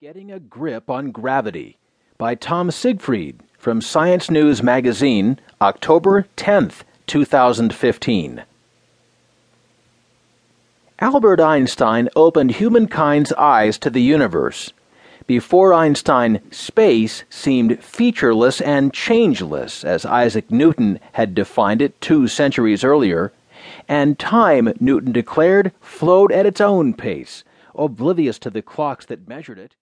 Getting a Grip on Gravity by Tom Siegfried from Science News Magazine, October 10, 2015. Albert Einstein opened humankind's eyes to the universe. Before Einstein, space seemed featureless and changeless, as Isaac Newton had defined it two centuries earlier, and time, Newton declared, flowed at its own pace, oblivious to the clocks that measured it.